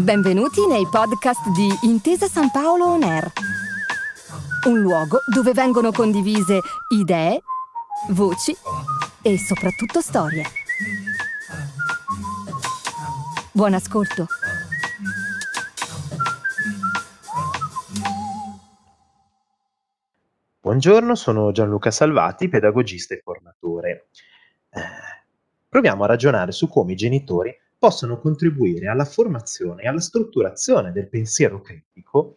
Benvenuti nei podcast di Intesa San Paolo On Air, un luogo dove vengono condivise idee, voci e soprattutto storie. Buon ascolto. Buongiorno, sono Gianluca Salvati, pedagogista e formatore. Eh, proviamo a ragionare su come i genitori possono contribuire alla formazione e alla strutturazione del pensiero critico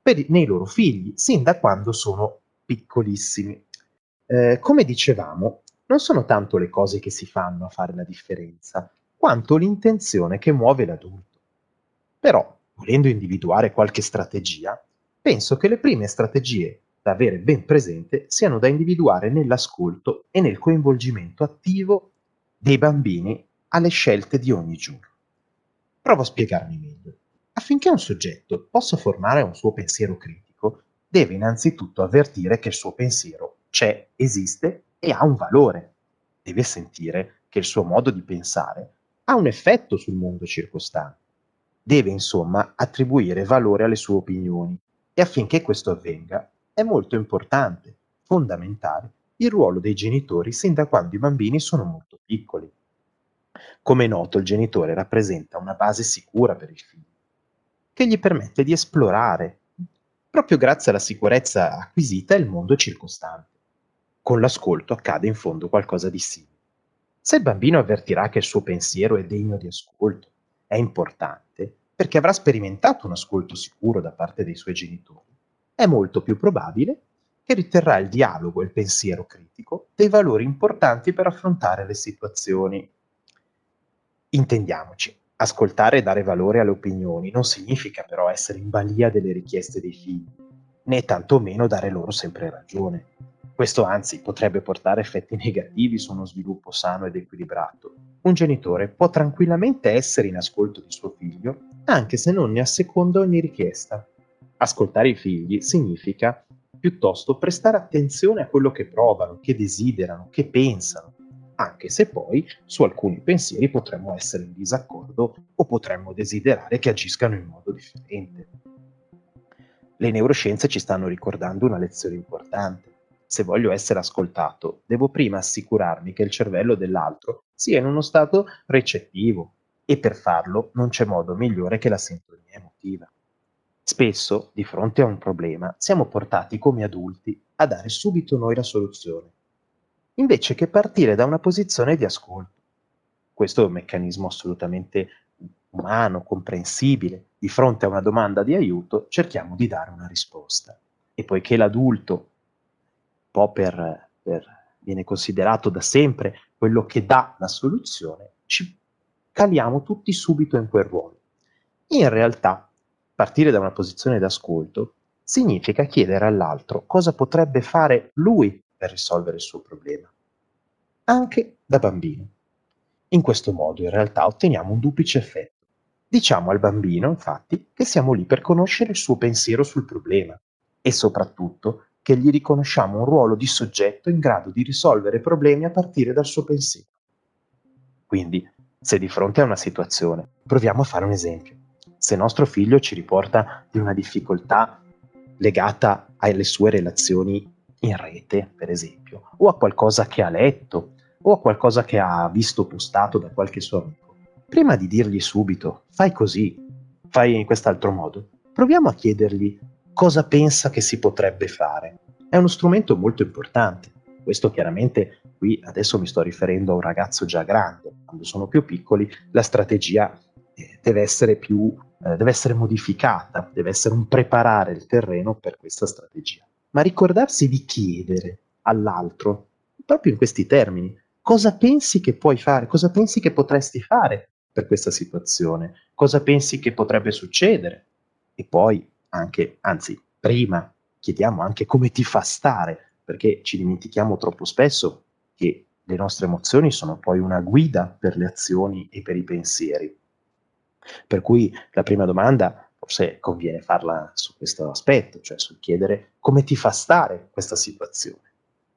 per, nei loro figli, sin da quando sono piccolissimi. Eh, come dicevamo, non sono tanto le cose che si fanno a fare la differenza, quanto l'intenzione che muove l'adulto. Però, volendo individuare qualche strategia, penso che le prime strategie da avere ben presente siano da individuare nell'ascolto e nel coinvolgimento attivo dei bambini alle scelte di ogni giorno. Provo a spiegarmi meglio. Affinché un soggetto possa formare un suo pensiero critico, deve innanzitutto avvertire che il suo pensiero c'è, esiste e ha un valore. Deve sentire che il suo modo di pensare ha un effetto sul mondo circostante. Deve insomma attribuire valore alle sue opinioni e affinché questo avvenga è molto importante, fondamentale, il ruolo dei genitori sin da quando i bambini sono molto piccoli. Come è noto, il genitore rappresenta una base sicura per il figlio, che gli permette di esplorare, proprio grazie alla sicurezza acquisita, il mondo circostante. Con l'ascolto accade in fondo qualcosa di simile. Se il bambino avvertirà che il suo pensiero è degno di ascolto, è importante, perché avrà sperimentato un ascolto sicuro da parte dei suoi genitori, è molto più probabile che riterrà il dialogo e il pensiero critico dei valori importanti per affrontare le situazioni Intendiamoci, ascoltare e dare valore alle opinioni non significa però essere in balia delle richieste dei figli, né tantomeno dare loro sempre ragione. Questo anzi potrebbe portare effetti negativi su uno sviluppo sano ed equilibrato. Un genitore può tranquillamente essere in ascolto di suo figlio, anche se non ne asseconda ogni richiesta. Ascoltare i figli significa piuttosto prestare attenzione a quello che provano, che desiderano, che pensano, anche se poi su alcuni pensieri potremmo essere in disaccordo o potremmo desiderare che agiscano in modo differente. Le neuroscienze ci stanno ricordando una lezione importante. Se voglio essere ascoltato, devo prima assicurarmi che il cervello dell'altro sia in uno stato recettivo e per farlo non c'è modo migliore che la sintonia emotiva. Spesso, di fronte a un problema, siamo portati come adulti a dare subito noi la soluzione invece che partire da una posizione di ascolto. Questo è un meccanismo assolutamente umano, comprensibile. Di fronte a una domanda di aiuto cerchiamo di dare una risposta. E poiché l'adulto, un po' per, per, viene considerato da sempre quello che dà la soluzione, ci caliamo tutti subito in quel ruolo. In realtà, partire da una posizione d'ascolto significa chiedere all'altro cosa potrebbe fare lui per risolvere il suo problema, anche da bambino. In questo modo in realtà otteniamo un duplice effetto. Diciamo al bambino, infatti, che siamo lì per conoscere il suo pensiero sul problema e soprattutto che gli riconosciamo un ruolo di soggetto in grado di risolvere problemi a partire dal suo pensiero. Quindi, se di fronte a una situazione, proviamo a fare un esempio. Se nostro figlio ci riporta di una difficoltà legata alle sue relazioni in rete, per esempio, o a qualcosa che ha letto, o a qualcosa che ha visto postato da qualche suo amico. Prima di dirgli subito, fai così, fai in quest'altro modo, proviamo a chiedergli cosa pensa che si potrebbe fare. È uno strumento molto importante. Questo chiaramente qui adesso mi sto riferendo a un ragazzo già grande. Quando sono più piccoli la strategia eh, deve essere più eh, deve essere modificata, deve essere un preparare il terreno per questa strategia ma ricordarsi di chiedere all'altro, proprio in questi termini, cosa pensi che puoi fare, cosa pensi che potresti fare per questa situazione, cosa pensi che potrebbe succedere. E poi anche, anzi, prima chiediamo anche come ti fa stare, perché ci dimentichiamo troppo spesso che le nostre emozioni sono poi una guida per le azioni e per i pensieri. Per cui la prima domanda forse conviene farla su questo aspetto, cioè sul chiedere come ti fa stare questa situazione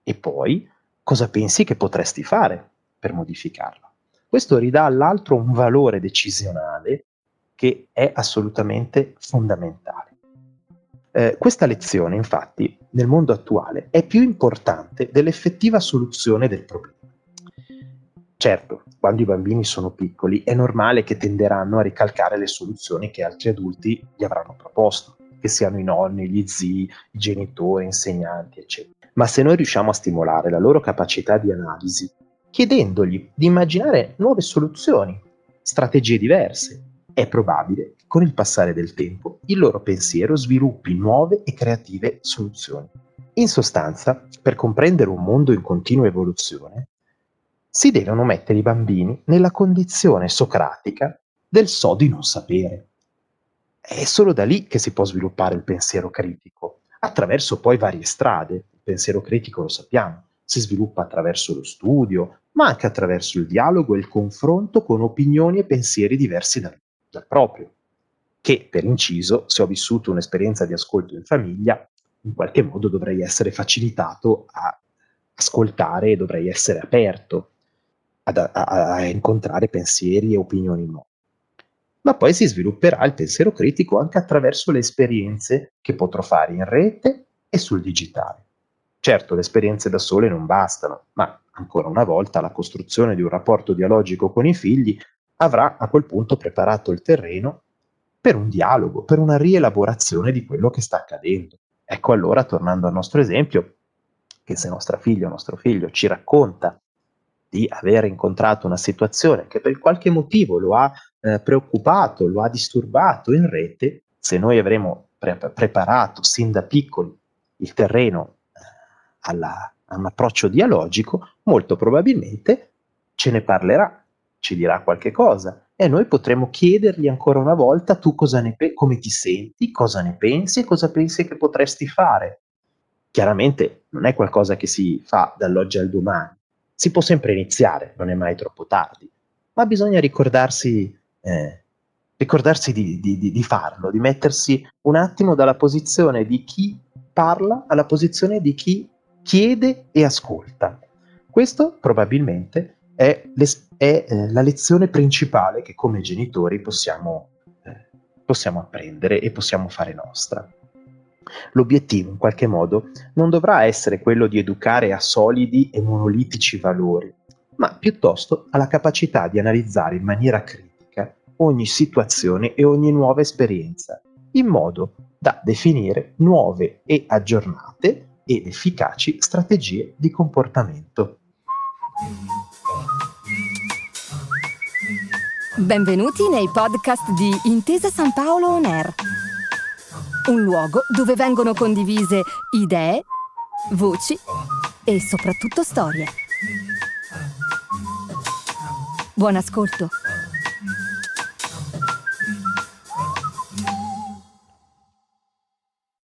e poi cosa pensi che potresti fare per modificarla. Questo ridà all'altro un valore decisionale che è assolutamente fondamentale. Eh, questa lezione, infatti, nel mondo attuale è più importante dell'effettiva soluzione del problema. Certo, quando i bambini sono piccoli è normale che tenderanno a ricalcare le soluzioni che altri adulti gli avranno proposto, che siano i nonni, gli zii, i genitori, insegnanti, eccetera. Ma se noi riusciamo a stimolare la loro capacità di analisi, chiedendogli di immaginare nuove soluzioni, strategie diverse, è probabile che con il passare del tempo il loro pensiero sviluppi nuove e creative soluzioni. In sostanza, per comprendere un mondo in continua evoluzione, si devono mettere i bambini nella condizione socratica del so di non sapere. È solo da lì che si può sviluppare il pensiero critico, attraverso poi varie strade. Il pensiero critico, lo sappiamo, si sviluppa attraverso lo studio, ma anche attraverso il dialogo e il confronto con opinioni e pensieri diversi dal, dal proprio. Che, per inciso, se ho vissuto un'esperienza di ascolto in famiglia, in qualche modo dovrei essere facilitato a ascoltare e dovrei essere aperto ad, a, a incontrare pensieri e opinioni nuove. Ma poi si svilupperà il pensiero critico anche attraverso le esperienze che potrò fare in rete e sul digitale. Certo, le esperienze da sole non bastano, ma ancora una volta la costruzione di un rapporto dialogico con i figli avrà a quel punto preparato il terreno per un dialogo, per una rielaborazione di quello che sta accadendo. Ecco allora, tornando al nostro esempio, che se nostra figlia o nostro figlio ci racconta di aver incontrato una situazione che per qualche motivo lo ha eh, preoccupato, lo ha disturbato in rete, se noi avremo pre- preparato sin da piccoli il terreno eh, alla, a un approccio dialogico, molto probabilmente ce ne parlerà, ci dirà qualche cosa e noi potremo chiedergli ancora una volta tu cosa ne pe- come ti senti, cosa ne pensi e cosa pensi che potresti fare. Chiaramente non è qualcosa che si fa dall'oggi al domani, si può sempre iniziare, non è mai troppo tardi, ma bisogna ricordarsi, eh, ricordarsi di, di, di, di farlo, di mettersi un attimo dalla posizione di chi parla alla posizione di chi chiede e ascolta. Questo probabilmente è, le, è eh, la lezione principale che come genitori possiamo, eh, possiamo apprendere e possiamo fare nostra. L'obiettivo, in qualche modo, non dovrà essere quello di educare a solidi e monolitici valori, ma piuttosto alla capacità di analizzare in maniera critica ogni situazione e ogni nuova esperienza, in modo da definire nuove e aggiornate ed efficaci strategie di comportamento. Benvenuti nei podcast di Intesa San Paolo On Air un luogo dove vengono condivise idee, voci e soprattutto storie. Buon ascolto.